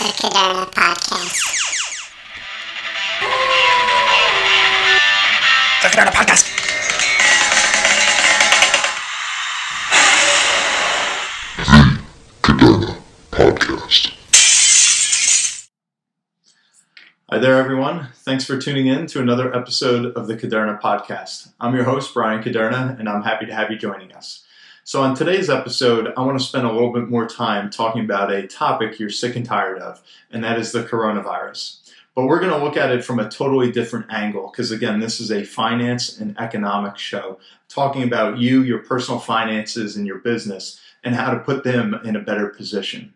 the Caderna Podcast. The Caderna Podcast. Caderna Podcast. Hi there, everyone. Thanks for tuning in to another episode of the Caderna Podcast. I'm your host, Brian Caderna, and I'm happy to have you joining us. So, on today's episode, I want to spend a little bit more time talking about a topic you're sick and tired of, and that is the coronavirus. But we're going to look at it from a totally different angle because, again, this is a finance and economic show talking about you, your personal finances, and your business, and how to put them in a better position.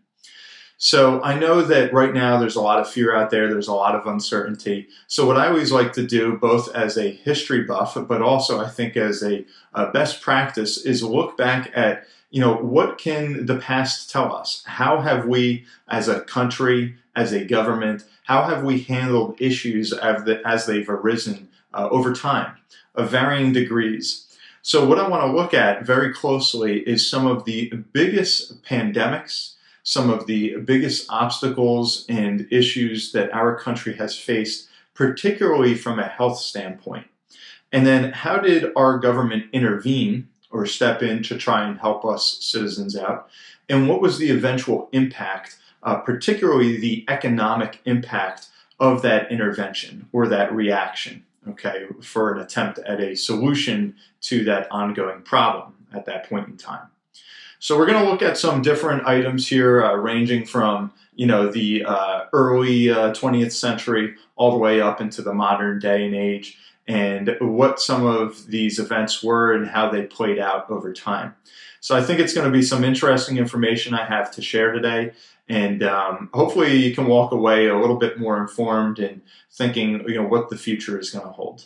So I know that right now there's a lot of fear out there, there's a lot of uncertainty. So, what I always like to do, both as a history buff, but also I think as a, a best practice, is look back at you know what can the past tell us how have we as a country as a government how have we handled issues as, the, as they've arisen uh, over time of varying degrees so what i want to look at very closely is some of the biggest pandemics some of the biggest obstacles and issues that our country has faced particularly from a health standpoint and then how did our government intervene or step in to try and help us citizens out? And what was the eventual impact, uh, particularly the economic impact of that intervention or that reaction, okay, for an attempt at a solution to that ongoing problem at that point in time? So we're going to look at some different items here, uh, ranging from you know the uh, early 20th uh, century all the way up into the modern day and age, and what some of these events were and how they played out over time. So I think it's going to be some interesting information I have to share today, and um, hopefully you can walk away a little bit more informed and thinking, you know, what the future is going to hold.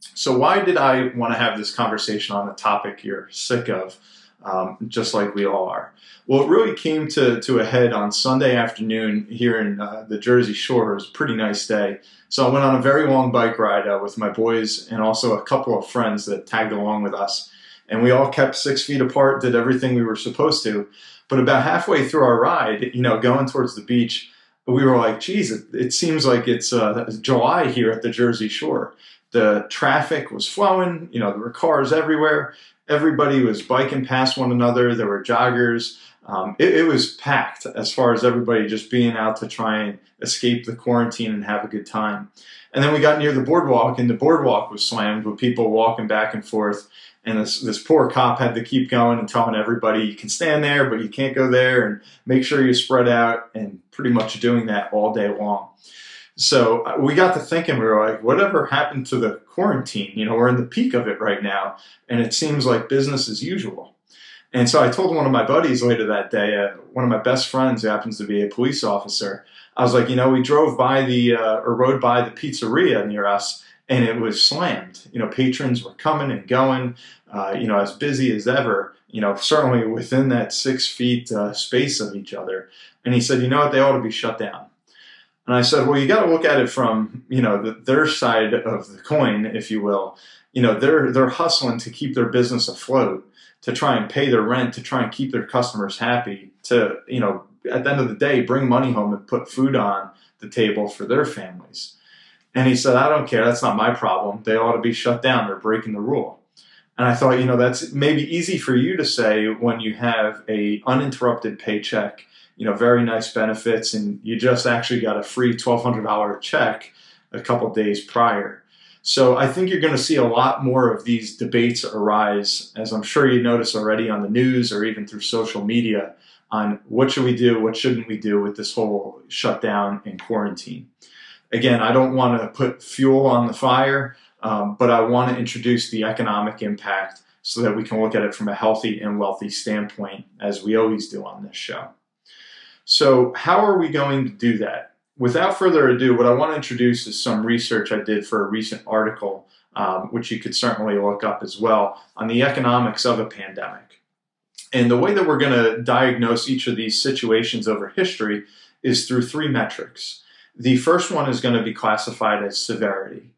So why did I want to have this conversation on a topic you're sick of? Um, just like we all are. Well, it really came to, to a head on Sunday afternoon here in uh, the Jersey Shore. It was a pretty nice day. So I went on a very long bike ride uh, with my boys and also a couple of friends that tagged along with us. And we all kept six feet apart, did everything we were supposed to. But about halfway through our ride, you know, going towards the beach, we were like, geez, it, it seems like it's uh, July here at the Jersey Shore. The traffic was flowing, you know, there were cars everywhere everybody was biking past one another. There were joggers. Um, it, it, was packed as far as everybody just being out to try and escape the quarantine and have a good time. And then we got near the boardwalk, and the boardwalk was slammed with people walking back and forth. And this, this poor cop had to keep going and telling everybody, you can stand there, but you can't go there, and make sure you spread out, and pretty much doing that all day long. So uh, we got to thinking, we were like, whatever happened to the quarantine? You know, we're in the peak of it right now, and it seems like business as usual. And so I told one of my buddies later that day, uh, one of my best friends who happens to be a police officer, I was like, you know, we drove by the, uh, or rode by the pizzeria near us, and it was slammed. You know, patrons were coming and going, uh, you know, as busy as ever, you know, certainly within that six feet uh, space of each other. And he said, you know what, they ought to be shut down. And I said, well, you got to look at it from you know the, their side of the coin, if you will. You know, they're they're hustling to keep their business afloat, to try and pay their rent, to try and keep their customers happy, to you know, at the end of the day, bring money home and put food on the table for their families. And he said, I don't care. That's not my problem. They ought to be shut down. They're breaking the rule. And I thought, you know, that's maybe easy for you to say when you have a uninterrupted paycheck you know, very nice benefits, and you just actually got a free $1,200 check a couple days prior. So I think you're going to see a lot more of these debates arise, as I'm sure you notice already on the news or even through social media, on what should we do, what shouldn't we do with this whole shutdown and quarantine. Again, I don't want to put fuel on the fire, um, but I want to introduce the economic impact so that we can look at it from a healthy and wealthy standpoint, as we always do on this show. So, how are we going to do that? Without further ado, what I want to introduce is some research I did for a recent article, um, which you could certainly look up as well, on the economics of a pandemic. And the way that we're going to diagnose each of these situations over history is through three metrics. The first one is going to be classified as severity.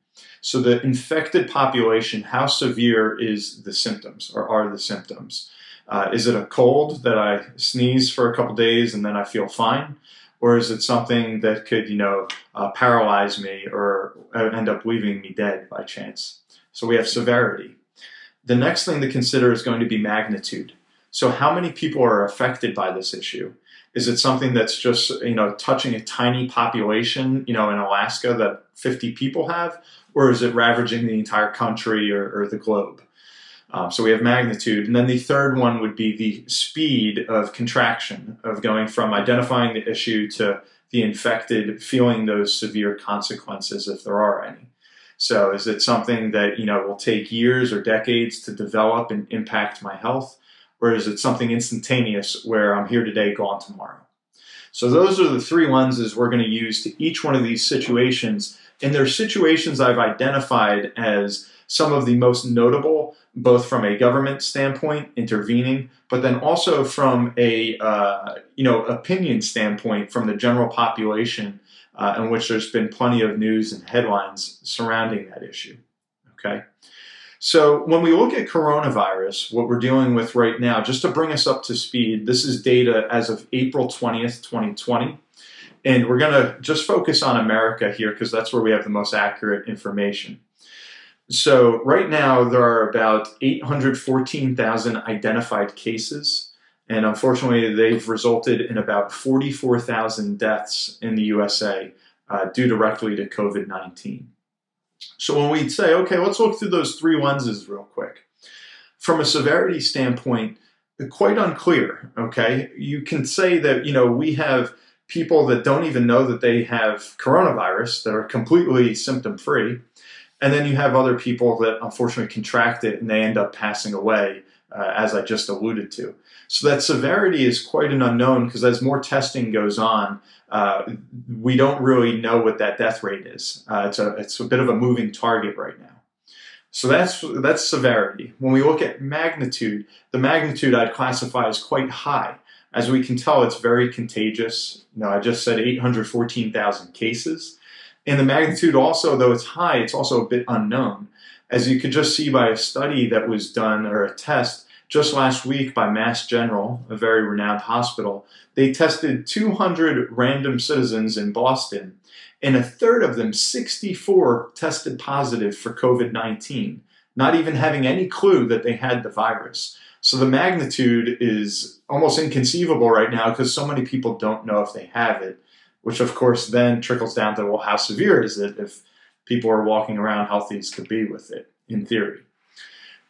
So, the infected population, how severe is the symptoms or are the symptoms? Uh, is it a cold that I sneeze for a couple days and then I feel fine? or is it something that could, you know, uh, paralyze me or uh, end up leaving me dead by chance? So we have severity. The next thing to consider is going to be magnitude. So how many people are affected by this issue? Is it something that's just, you know, touching a tiny population, you know, in Alaska that 50 people have, or is it ravaging the entire country or, or the globe? Um, so we have magnitude. And then the third one would be the speed of contraction, of going from identifying the issue to the infected feeling those severe consequences if there are any. So is it something that, you know, will take years or decades to develop and impact my health? Or is it something instantaneous where I'm here today, gone tomorrow? So those are the three lenses we're going to use to each one of these situations. And they're situations I've identified as some of the most notable, both from a government standpoint, intervening, but then also from a uh, you know opinion standpoint from the general population, uh, in which there's been plenty of news and headlines surrounding that issue. Okay. So when we look at coronavirus, what we're dealing with right now, just to bring us up to speed, this is data as of April 20th, 2020. And we're going to just focus on America here because that's where we have the most accurate information. So right now there are about 814,000 identified cases, and unfortunately they've resulted in about 44,000 deaths in the USA uh, due directly to COVID-19. So when we say, okay, let's look through those three lenses real quick. From a severity standpoint, quite unclear, okay? You can say that, you know, we have people that don't even know that they have coronavirus that are completely symptom free and then you have other people that unfortunately contract it and they end up passing away, uh, as I just alluded to. So that severity is quite an unknown because as more testing goes on, uh, we don't really know what that death rate is. Uh, it's a it's a bit of a moving target right now. So that's that's severity. When we look at magnitude, the magnitude I'd classify as quite high. As we can tell, it's very contagious. Know, I just said 814,000 cases. And the magnitude also, though it's high, it's also a bit unknown. As you could just see by a study that was done, or a test, just last week by Mass General, a very renowned hospital, they tested 200 random citizens in Boston, and a third of them, 64, tested positive for COVID 19, not even having any clue that they had the virus. So the magnitude is almost inconceivable right now because so many people don't know if they have it which of course then trickles down to well, how severe is it if people are walking around healthy as could be with it in theory.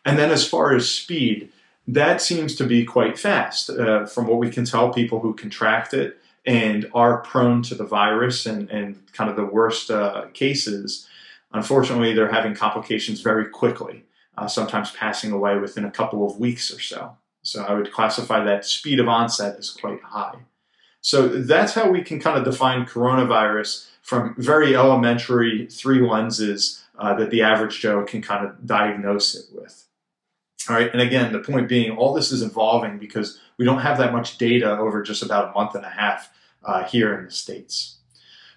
And then as far as speed, that seems to be quite fast. Uh, from what we can tell, people who contract it and are prone to the virus and, and kind of the worst uh, cases, unfortunately, they're having complications very quickly, uh, sometimes passing away within a couple of weeks or so. So I would classify that speed of onset as quite high. So that's how we can kind of define coronavirus from very elementary three lenses uh, that the average Joe can kind of diagnose it with. All right, and again, the point being, all this is evolving because we don't have that much data over just about a month and a half uh, here in the States.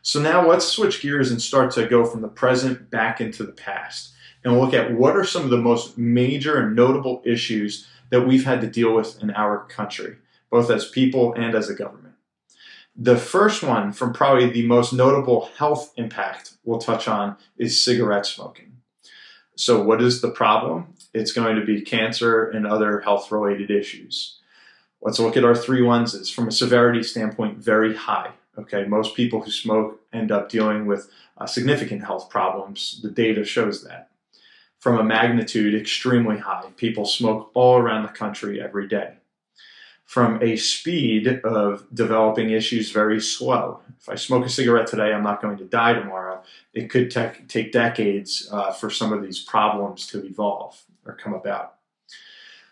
So now let's switch gears and start to go from the present back into the past and look at what are some of the most major and notable issues that we've had to deal with in our country, both as people and as a government. The first one, from probably the most notable health impact we'll touch on, is cigarette smoking. So, what is the problem? It's going to be cancer and other health related issues. Let's look at our three lenses. From a severity standpoint, very high. Okay, most people who smoke end up dealing with uh, significant health problems. The data shows that. From a magnitude, extremely high. People smoke all around the country every day from a speed of developing issues very slow. If I smoke a cigarette today, I'm not going to die tomorrow. It could te- take decades uh, for some of these problems to evolve or come about.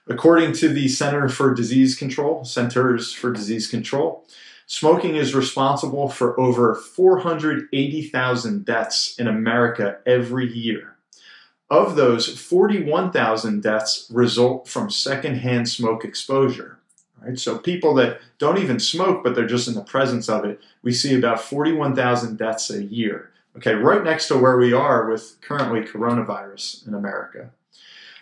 According to the Center for Disease Control, Centers for Disease Control, smoking is responsible for over 480,000 deaths in America every year. Of those, 41,000 deaths result from secondhand smoke exposure. Right? So people that don't even smoke, but they're just in the presence of it, we see about 41,000 deaths a year. Okay, right next to where we are with currently coronavirus in America.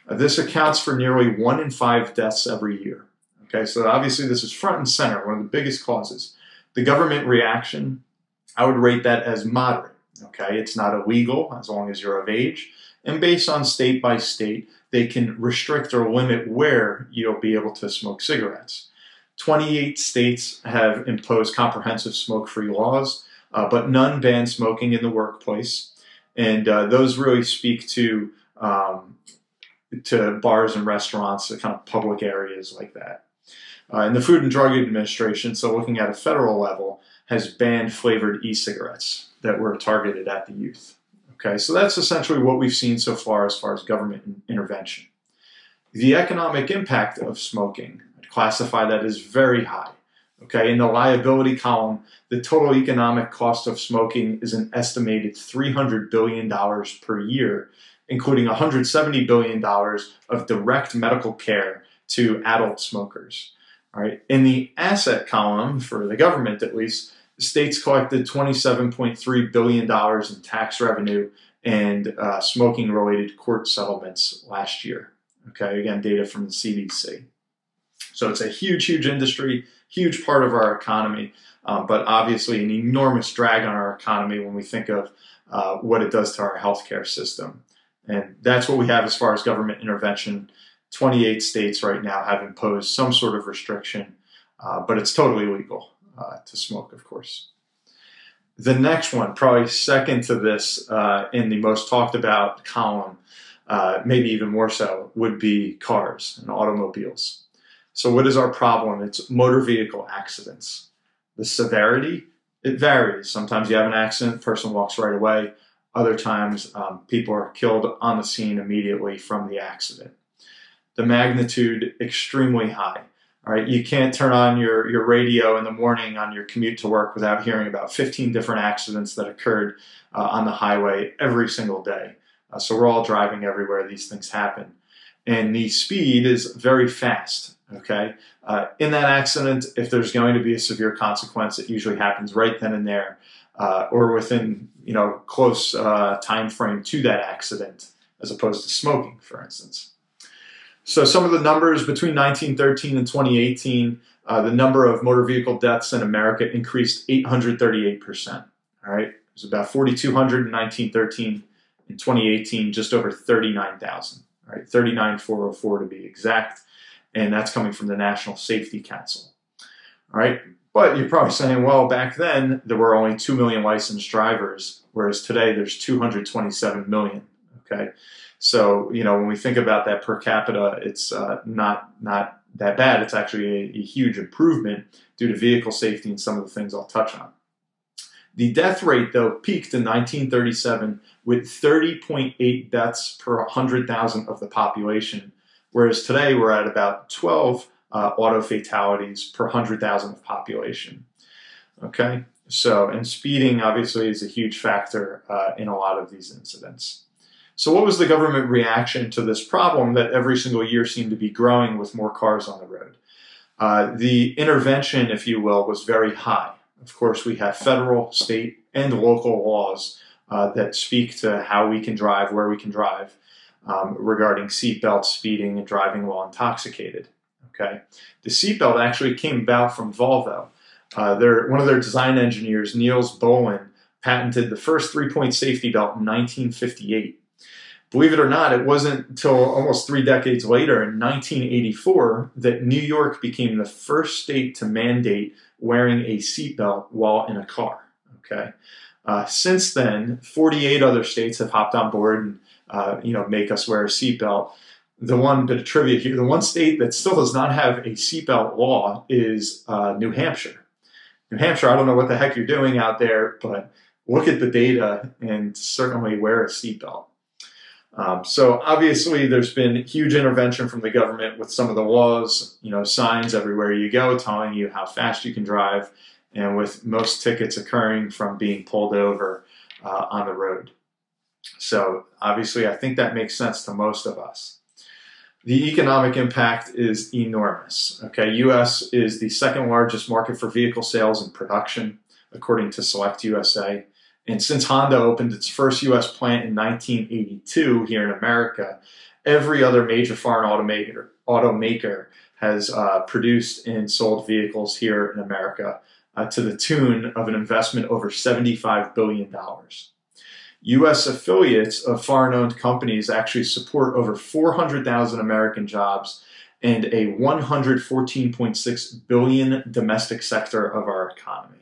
Uh, this accounts for nearly one in five deaths every year. Okay, so obviously this is front and center, one of the biggest causes. The government reaction, I would rate that as moderate. Okay, it's not illegal as long as you're of age. And based on state by state, they can restrict or limit where you'll be able to smoke cigarettes. 28 states have imposed comprehensive smoke free laws, uh, but none ban smoking in the workplace. And uh, those really speak to um, to bars and restaurants, the kind of public areas like that. Uh, and the Food and Drug Administration, so looking at a federal level, has banned flavored e-cigarettes that were targeted at the youth. Okay, so that's essentially what we've seen so far as far as government intervention. The economic impact of smoking, I'd classify that as very high. Okay, in the liability column, the total economic cost of smoking is an estimated $300 billion per year, including $170 billion of direct medical care to adult smokers. All right. In the asset column, for the government at least, states collected $27.3 billion in tax revenue and uh, smoking related court settlements last year. Okay, again, data from the CDC. So it's a huge, huge industry, huge part of our economy, um, but obviously an enormous drag on our economy when we think of uh, what it does to our healthcare system. And that's what we have as far as government intervention. 28 states right now have imposed some sort of restriction, uh, but it's totally legal uh, to smoke, of course. The next one, probably second to this uh, in the most talked about column, uh, maybe even more so, would be cars and automobiles. So, what is our problem? It's motor vehicle accidents. The severity, it varies. Sometimes you have an accident, person walks right away. Other times, um, people are killed on the scene immediately from the accident. The magnitude extremely high. Right, you can't turn on your, your radio in the morning on your commute to work without hearing about 15 different accidents that occurred uh, on the highway every single day. Uh, so we're all driving everywhere these things happen. And the speed is very fast. Okay. Uh, in that accident, if there's going to be a severe consequence, it usually happens right then and there, uh, or within you know close uh, time frame to that accident, as opposed to smoking, for instance. So some of the numbers between 1913 and 2018, uh, the number of motor vehicle deaths in America increased 838 percent. All right, it was about 4,200 in 1913. In 2018, just over 39,000. All right, 39,404 to be exact, and that's coming from the National Safety Council. All right, but you're probably saying, well, back then there were only 2 million licensed drivers, whereas today there's 227 million. Okay, so you know when we think about that per capita, it's uh, not not that bad. It's actually a, a huge improvement due to vehicle safety and some of the things I'll touch on. The death rate, though, peaked in 1937 with 30.8 deaths per 100,000 of the population, whereas today we're at about 12 uh, auto fatalities per 100,000 of population. Okay, so and speeding obviously is a huge factor uh, in a lot of these incidents. So, what was the government reaction to this problem that every single year seemed to be growing with more cars on the road? Uh, the intervention, if you will, was very high. Of course, we have federal, state, and local laws uh, that speak to how we can drive, where we can drive, um, regarding seatbelt speeding and driving while intoxicated. Okay, the seatbelt actually came about from Volvo. Uh, one of their design engineers, Niels Bohlin, patented the first three-point safety belt in 1958 believe it or not, it wasn't until almost three decades later, in 1984, that New York became the first state to mandate wearing a seatbelt while in a car. Okay. Uh, since then, 48 other states have hopped on board and uh, you know make us wear a seatbelt. The one bit of trivia here: the one state that still does not have a seatbelt law is uh, New Hampshire. New Hampshire, I don't know what the heck you're doing out there, but look at the data and certainly wear a seatbelt. Um, so obviously, there's been huge intervention from the government with some of the laws, you know, signs everywhere you go telling you how fast you can drive, and with most tickets occurring from being pulled over uh, on the road. So obviously, I think that makes sense to most of us. The economic impact is enormous. Okay, U.S. is the second largest market for vehicle sales and production, according to Select USA. And since Honda opened its first US plant in 1982 here in America, every other major foreign automaker, automaker has uh, produced and sold vehicles here in America uh, to the tune of an investment over $75 billion. U.S. affiliates of foreign owned companies actually support over 400,000 American jobs and a 114.6 billion domestic sector of our economy.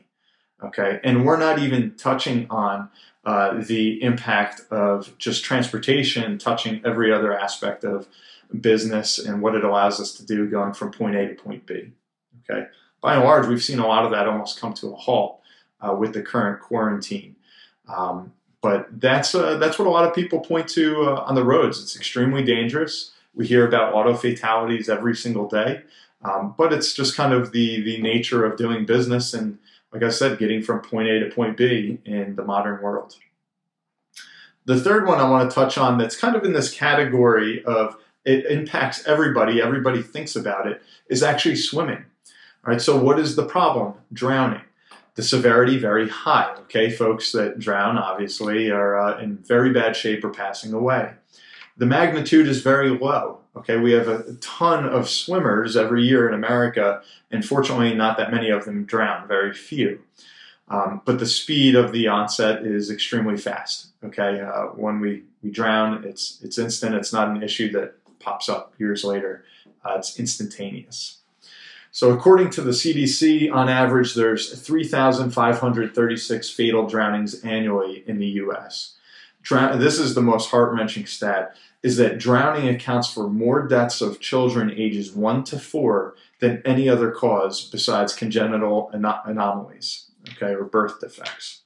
Okay, and we're not even touching on uh, the impact of just transportation, touching every other aspect of business and what it allows us to do going from point A to point B. Okay, by and large, we've seen a lot of that almost come to a halt uh, with the current quarantine. Um, but that's uh, that's what a lot of people point to uh, on the roads. It's extremely dangerous. We hear about auto fatalities every single day, um, but it's just kind of the the nature of doing business and, like I said, getting from point A to point B in the modern world. The third one I want to touch on that's kind of in this category of it impacts everybody, everybody thinks about it, is actually swimming. All right, so what is the problem? Drowning the severity very high. Okay, folks that drown obviously are uh, in very bad shape or passing away. The magnitude is very low. Okay, we have a ton of swimmers every year in America, and fortunately, not that many of them drown, very few. Um, but the speed of the onset is extremely fast. Okay, uh, when we, we drown, it's it's instant. It's not an issue that pops up years later. Uh, it's instantaneous. So, according to the CDC, on average, there's 3,536 fatal drownings annually in the U.S. Drown- this is the most heart-wrenching stat: is that drowning accounts for more deaths of children ages one to four than any other cause besides congenital an- anomalies, okay, or birth defects.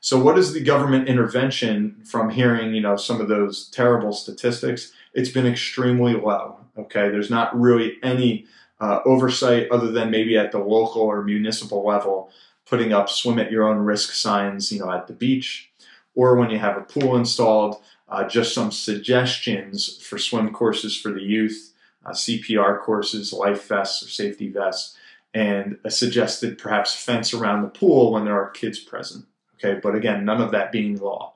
So, what is the government intervention from hearing, you know, some of those terrible statistics? It's been extremely low. Okay, there's not really any uh, oversight other than maybe at the local or municipal level, putting up swim at your own risk signs, you know, at the beach, or when you have a pool installed, uh, just some suggestions for swim courses for the youth, uh, CPR courses, life vests or safety vests, and a suggested perhaps fence around the pool when there are kids present. Okay, but again, none of that being law.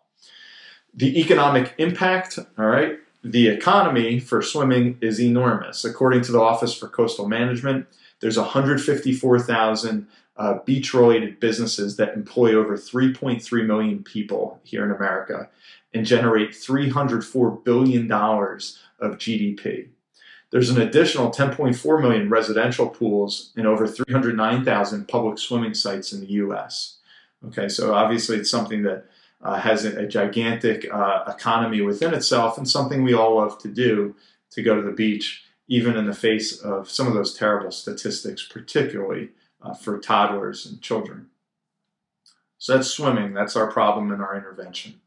The economic impact, all right, the economy for swimming is enormous. According to the Office for Coastal Management, there's 154,000 uh, beach related businesses that employ over 3.3 million people here in America and generate $304 billion of GDP. There's an additional 10.4 million residential pools and over 309,000 public swimming sites in the US. Okay, so obviously it's something that uh, has a, gigantic uh, economy within itself and something we all love to do to go to the beach, even in the face of some of those terrible statistics, particularly uh, for toddlers and children. So that's swimming. That's our problem and our intervention.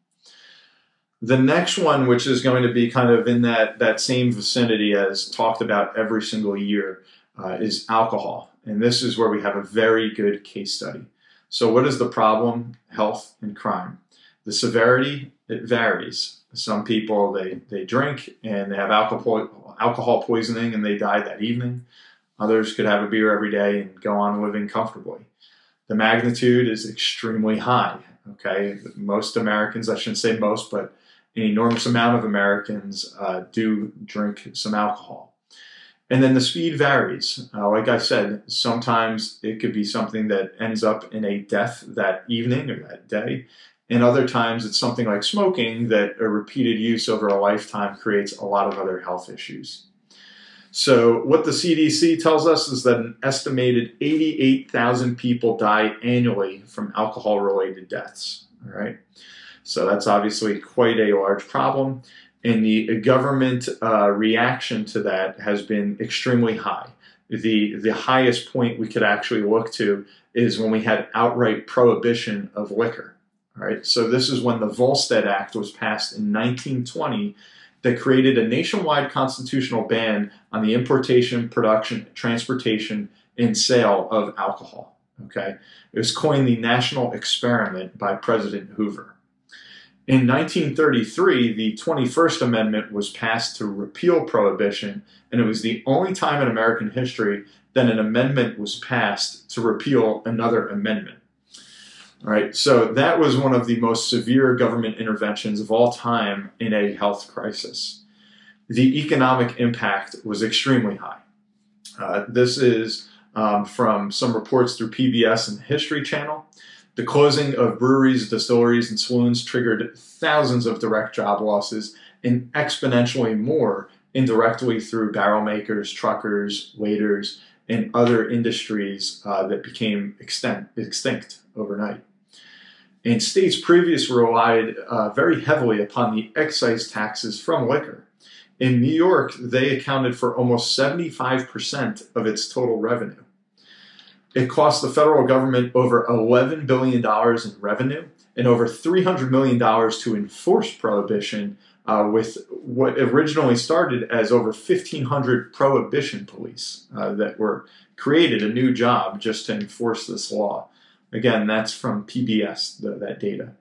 The next one, which is going to be kind of in that, that same vicinity as talked about every single year, uh, is alcohol. And this is where we have a very good case study. So, what is the problem? Health and crime. The severity, it varies. Some people, they, they drink and they have alcohol, alcohol poisoning and they die that evening. Others could have a beer every day and go on living comfortably. The magnitude is extremely high. Okay, most Americans, I shouldn't say most, but an enormous amount of Americans uh, do drink some alcohol. And then the speed varies. Uh, like I said, sometimes it could be something that ends up in a death that evening or that day. And other times it's something like smoking that a repeated use over a lifetime creates a lot of other health issues. So, what the CDC tells us is that an estimated 88,000 people die annually from alcohol related deaths. All right. So, that's obviously quite a large problem. And the government uh, reaction to that has been extremely high. The, the highest point we could actually look to is when we had outright prohibition of liquor. All right, so this is when the Volstead Act was passed in 1920 that created a nationwide constitutional ban on the importation, production, transportation, and sale of alcohol. Okay, it was coined the national experiment by President Hoover. In 1933, the 21st Amendment was passed to repeal prohibition, and it was the only time in American history that an amendment was passed to repeal another amendment. Right, so that was one of the most severe government interventions of all time in a health crisis. The economic impact was extremely high. Uh, this is um, from some reports through PBS and the History Channel. The closing of breweries, distilleries, and saloons triggered thousands of direct job losses and exponentially more indirectly through barrel makers, truckers, waiters, and other industries uh, that became extinct, extinct overnight. And states previously relied uh, very heavily upon the excise taxes from liquor. In New York, they accounted for almost 75% of its total revenue. It cost the federal government over $11 billion in revenue and over $300 million to enforce prohibition, uh, with what originally started as over 1,500 prohibition police uh, that were created, a new job just to enforce this law. Again, that's from PBS, the, that data.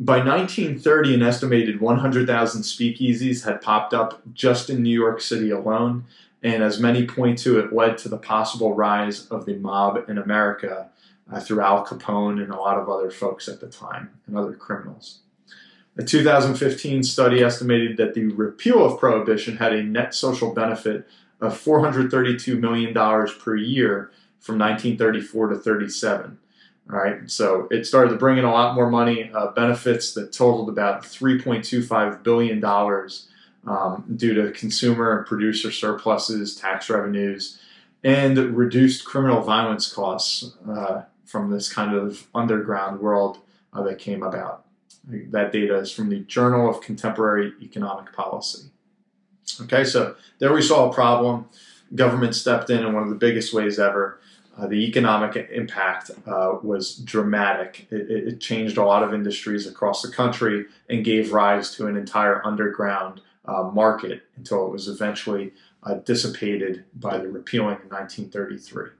By 1930, an estimated 100,000 speakeasies had popped up just in New York City alone, and as many point to, it led to the possible rise of the mob in America uh, through Al Capone and a lot of other folks at the time and other criminals. A 2015 study estimated that the repeal of prohibition had a net social benefit of $432 million per year from 1934 to 37. All right, so it started to bring in a lot more money, uh, benefits that totaled about $3.25 billion um, due to consumer and producer surpluses, tax revenues, and reduced criminal violence costs uh, from this kind of underground world uh, that came about. That data is from the Journal of Contemporary Economic Policy. Okay, so there we saw a problem. Government stepped in in one of the biggest ways ever. Uh, the economic impact uh, was dramatic. It, it, changed a lot of industries across the country and gave rise to an entire underground uh, market until it was eventually uh, dissipated by the repealing in 1933.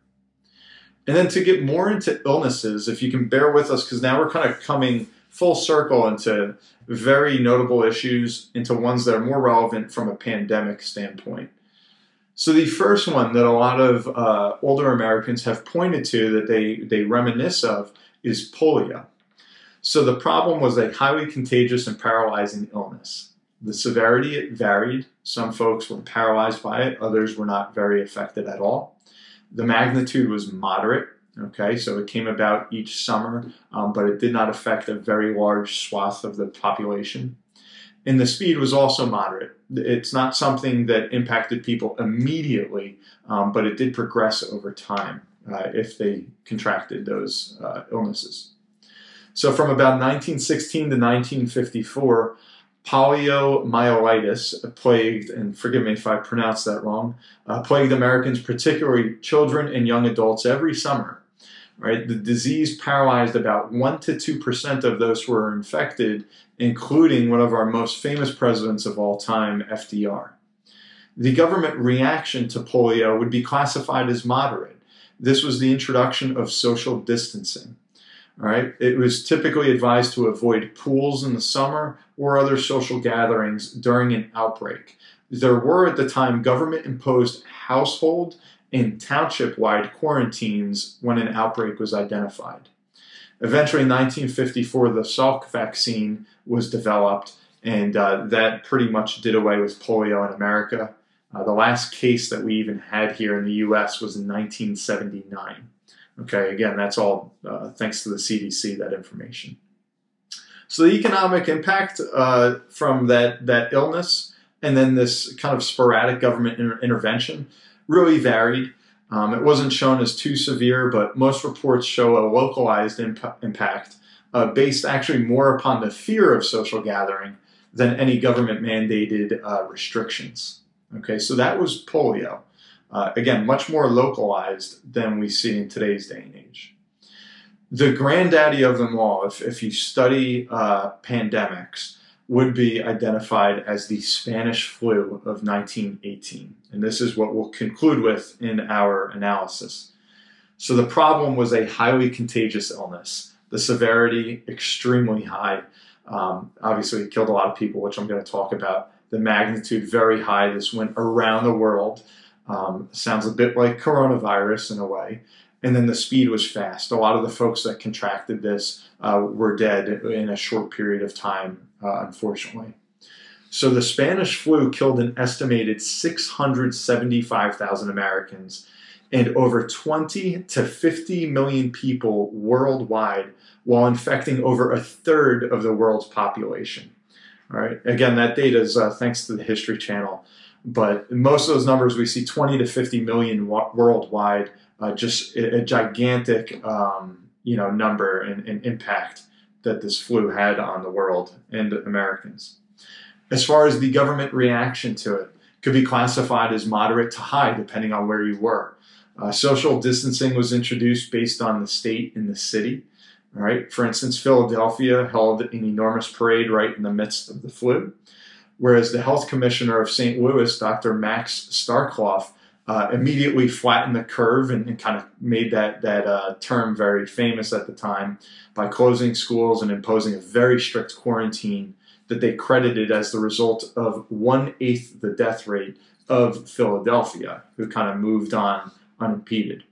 And then to get more into illnesses, if you can bear with us, because now we're kind of coming full circle into very notable issues, into ones that are more relevant from a pandemic standpoint. So the first one that a lot of uh, older Americans have pointed to that they, they reminisce of is polio. So the problem was a highly contagious and paralyzing illness. The severity it varied. Some folks were paralyzed by it, others were not very affected at all. The magnitude was moderate, okay, so it came about each summer, um, but it did not affect a very large swath of the population and the speed was also moderate. It's not something that impacted people immediately, um, but it did progress over time uh, if they contracted those uh, illnesses. So from about 1916 to 1954, poliomyelitis plagued, and forgive me if I pronounce that wrong, uh, plagued Americans, particularly children and young adults, every summer. Right, the disease paralyzed about one to two percent of those who were infected, including one of our most famous presidents of all time, FDR. The government reaction to polio would be classified as moderate. This was the introduction of social distancing. All right, it was typically advised to avoid pools in the summer or other social gatherings during an outbreak. There were at the time government imposed household and township wide quarantines when an outbreak was identified. Eventually, in 1954, the Salk vaccine was developed, and uh, that pretty much did away with polio in America. Uh, the last case that we even had here in the U.S. was in 1979. Okay, again, that's all uh, thanks to the CDC, that information. So the economic impact uh, from that, that illness and then this kind of sporadic government inter- intervention really varied. Um, it wasn't shown as too severe, but most reports show a localized imp- impact uh, based actually more upon the fear of social gathering than any government mandated uh, restrictions. Okay, so that was polio. Uh, again, much more localized than we see in today's day and age. The granddaddy of them all, if, if you study uh, pandemics, would be identified as the Spanish flu of 1918. And this is what we'll conclude with in our analysis. So the problem was a highly contagious illness, the severity extremely high. Um, obviously, it killed a lot of people, which I'm going to talk about. The magnitude very high. This went around the world. Um, sounds a bit like coronavirus in a way. And then the speed was fast. A lot of the folks that contracted this uh, were dead in a short period of time uh, unfortunately. So the Spanish flu killed an estimated 675,000 Americans, and over 20 to 50 million people worldwide while infecting over a third of the world's population. All right. Again, that data is uh, thanks to the History Channel, but most of those numbers we see 20 to 50 million worldwide, uh, just a, a gigantic, um, you know, number and, and impact that this flu had on the world and Americans. As far as the government reaction to it, could be classified as moderate to high depending on where you were. Uh, social distancing was introduced based on the state and the city. All right. For instance, Philadelphia held an enormous parade right in the midst of the flu, whereas the health commissioner of St. Louis, Dr. Max Starkloff, uh, immediately flattened the curve and, and, kind of made that that uh, term very famous at the time by closing schools and imposing a very strict quarantine that they credited as the result of one eighth the death rate of Philadelphia, who kind of moved on unimpeded.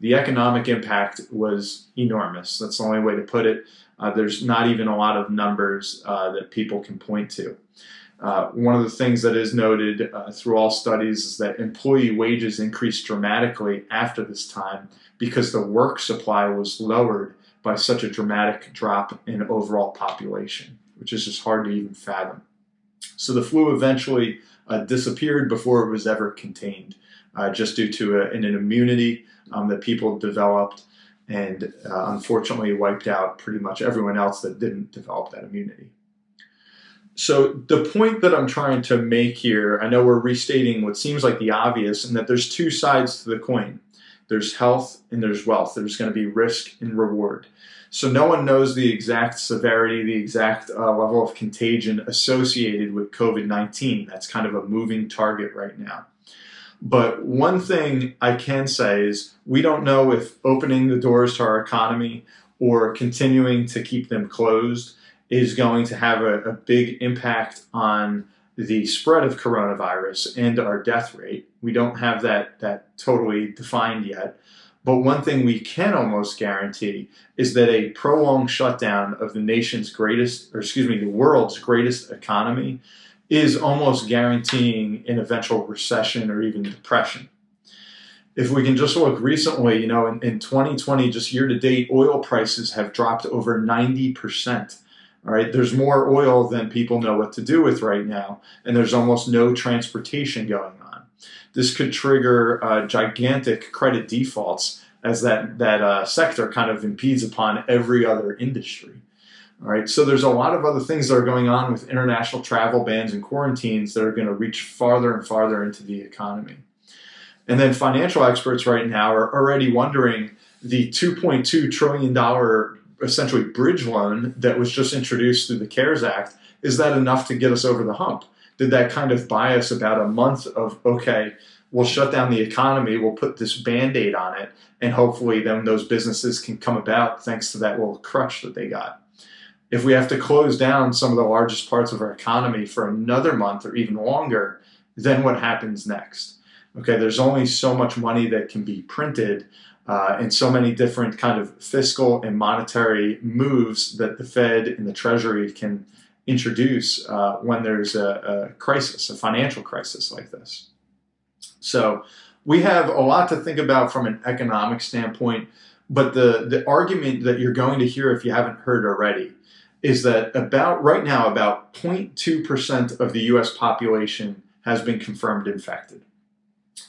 The economic impact was enormous. That's the only way to put it. Uh, there's not even a lot of numbers uh, that people can point to. Uh, one of the things that is noted uh, through all studies is that employee wages increased dramatically after this time because the work supply was lowered by such a dramatic drop in overall population, which is just hard to even fathom. So the flu eventually uh, disappeared before it was ever contained uh, just due to a, an immunity um, that people developed and uh, unfortunately wiped out pretty much everyone else that didn't develop that immunity. So, the point that I'm trying to make here, I know we're restating what seems like the obvious, and that there's two sides to the coin there's health and there's wealth. There's going to be risk and reward. So, no one knows the exact severity, the exact uh, level of contagion associated with COVID 19. That's kind of a moving target right now. But one thing I can say is we don't know if opening the doors to our economy or continuing to keep them closed is going to have a, a big impact on the spread of coronavirus and our death rate. We don't have that, that totally defined yet. But one thing we can almost guarantee is that a prolonged shutdown of the nation's greatest, or excuse me, the world's greatest economy is almost guaranteeing an eventual recession or even depression. If we can just look recently, you know, in, in 2020, just year to date, oil prices have dropped over 90%. All right, there's more oil than people know what to do with right now, and there's almost no transportation going on. This could trigger uh, gigantic credit defaults as that that uh, sector kind of impedes upon every other industry. All right, so there's a lot of other things that are going on with international travel bans and quarantines that are going to reach farther and farther into the economy. And then financial experts right now are already wondering the $2.2 trillion essentially bridge loan that was just introduced through the CARES Act, is that enough to get us over the hump? Did that kind of bias about a month of, okay, we'll shut down the economy, we'll put this band aid on it, and hopefully then those businesses can come about thanks to that little crutch that they got? if we have to close down some of the largest parts of our economy for another month or even longer, then what happens next? Okay, there's only so much money that can be printed uh, and so many different kind of fiscal and monetary moves that the Fed and the Treasury can introduce uh, when there's a, a crisis, a financial crisis like this. So we have a lot to think about from an economic standpoint, but the, the argument that you're going to hear if you haven't heard already is that about right now about 0.2% of the US population has been confirmed infected.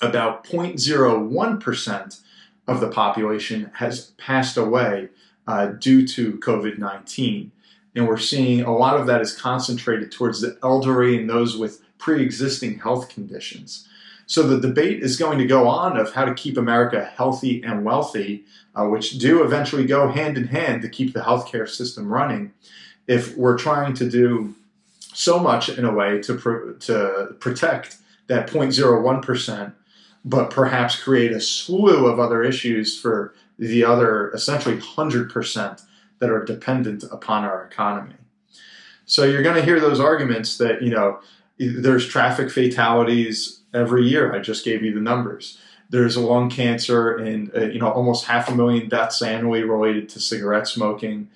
About 0.01% of the population has passed away uh, due to COVID 19. And we're seeing a lot of that is concentrated towards the elderly and those with pre existing health conditions. So the debate is going to go on of how to keep America healthy and wealthy, uh, which do eventually go hand in hand to keep the healthcare system running. If we're trying to do so much in a way to to protect that 0.01 percent, but perhaps create a slew of other issues for the other essentially hundred percent that are dependent upon our economy. So you're going to hear those arguments that you know there's traffic fatalities every year. I just gave you the numbers. There's lung cancer and uh, you know almost half a million deaths annually related to cigarette smoking.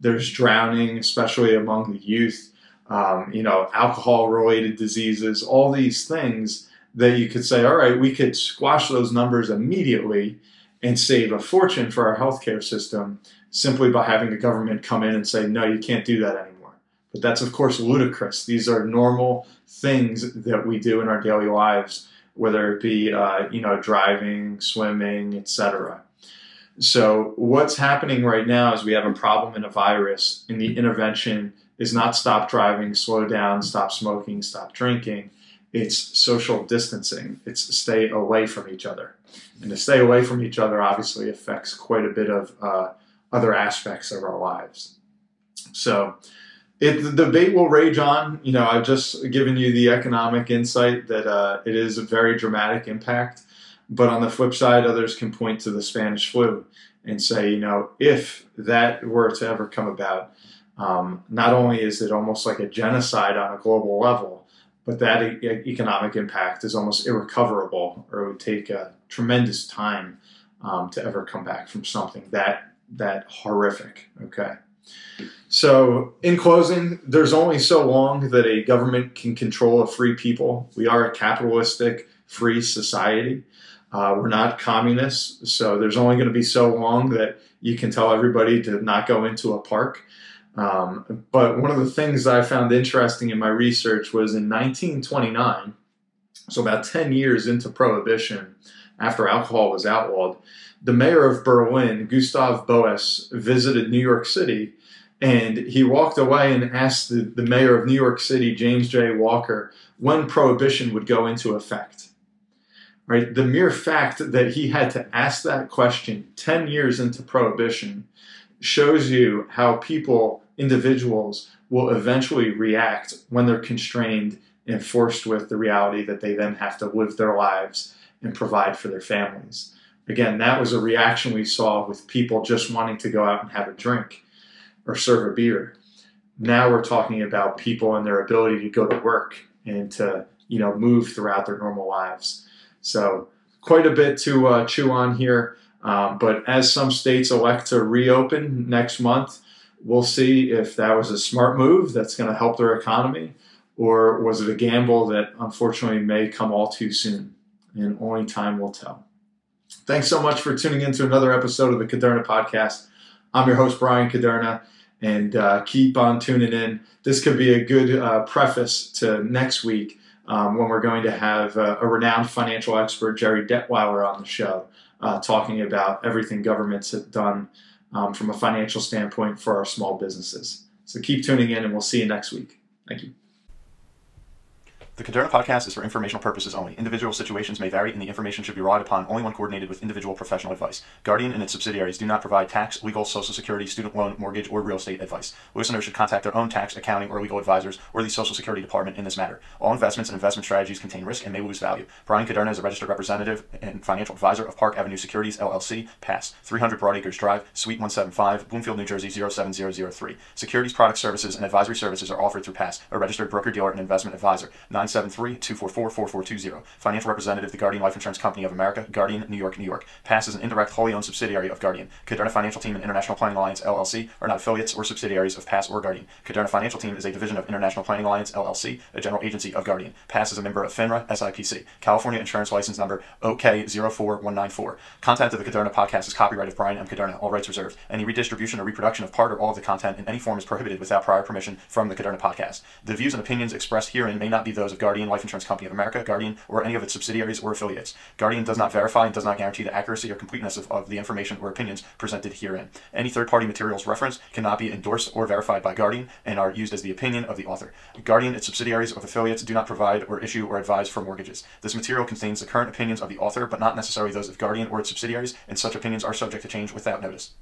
There's drowning, especially among the youth. Um, you know, alcohol-related diseases. All these things that you could say, all right, we could squash those numbers immediately and save a fortune for our healthcare system simply by having the government come in and say, no, you can't do that anymore. But that's, of course, ludicrous. These are normal things that we do in our daily lives, whether it be, uh, you know, driving, swimming, etc. So what's happening right now is we have a problem in a virus, and the intervention is not stop driving, slow down, stop smoking, stop drinking. It's social distancing. It's stay away from each other. And to stay away from each other obviously affects quite a bit of uh, other aspects of our lives. So it, the debate will rage on. You know, I've just given you the economic insight that uh, it is a very dramatic impact. But on the flip side, others can point to the Spanish flu and say, you know, if that were to ever come about, um, not only is it almost like a genocide on a global level, but that e- economic impact is almost irrecoverable, or it would take a tremendous time um, to ever come back from something that that horrific. Okay. So, in closing, there's only so long that a government can control a free people. We are a capitalistic, free society. Uh, we're not communists, so there's only going to be so long that you can tell everybody to not go into a park. Um, but one of the things I found interesting in my research was in 1929, so about 10 years into Prohibition, after alcohol was outlawed, the mayor of Berlin, Gustav Boas, visited New York City and he walked away and asked the, the mayor of New York City, James J. Walker, when prohibition would go into effect. Right? The mere fact that he had to ask that question 10 years into prohibition shows you how people, individuals, will eventually react when they're constrained and forced with the reality that they then have to live their lives and provide for their families. Again, that was a reaction we saw with people just wanting to go out and have a drink or serve a beer. Now we're talking about people and their ability to go to work and to you know move throughout their normal lives. So quite a bit to uh, chew on here. Um, but as some states elect to reopen next month, we'll see if that was a smart move that's going to help their economy, or was it a gamble that unfortunately may come all too soon, and only time will tell. Thanks so much for tuning in to another episode of the Caderna Podcast. I'm your host, Brian Caderna and uh, keep on tuning in. This could be a good uh, preface to next week um, when we're going to have uh, a renowned financial expert, Jerry Detweiler, on the show, uh, talking about everything governments have done um, from a financial standpoint for our small businesses. So keep tuning in, and we'll see you next week. Thank you. The Caderna podcast is for informational purposes only. Individual situations may vary, and the information should be relied upon only when coordinated with individual professional advice. Guardian and its subsidiaries do not provide tax, legal, social security, student loan, mortgage, or real estate advice. Listeners should contact their own tax, accounting, or legal advisors or the Social Security Department in this matter. All investments and investment strategies contain risk and may lose value. Brian Caderna is a registered representative and financial advisor of Park Avenue Securities, LLC, Pass, 300 Broadacres Drive, Suite 175, Bloomfield, New Jersey 07003. Securities, product services, and advisory services are offered through Pass, a registered broker dealer and investment advisor. 973 244 Financial representative, the Guardian Life Insurance Company of America, Guardian, New York, New York. Pass is an indirect, wholly owned subsidiary of Guardian. Caderna Financial Team and International Planning Alliance, LLC, are not affiliates or subsidiaries of Pass or Guardian. Caderna Financial Team is a division of International Planning Alliance, LLC, a general agency of Guardian. Pass is a member of FINRA, SIPC. California Insurance License Number OK04194. Content of the Caderna podcast is copyright of Brian M. Caderna, all rights reserved. Any redistribution or reproduction of part or all of the content in any form is prohibited without prior permission from the Caderna podcast. The views and opinions expressed herein may not be those of Guardian Life Insurance Company of America, Guardian, or any of its subsidiaries or affiliates. Guardian does not verify and does not guarantee the accuracy or completeness of, of the information or opinions presented herein. Any third party materials referenced cannot be endorsed or verified by Guardian and are used as the opinion of the author. Guardian, its subsidiaries, or affiliates do not provide or issue or advise for mortgages. This material contains the current opinions of the author, but not necessarily those of Guardian or its subsidiaries, and such opinions are subject to change without notice.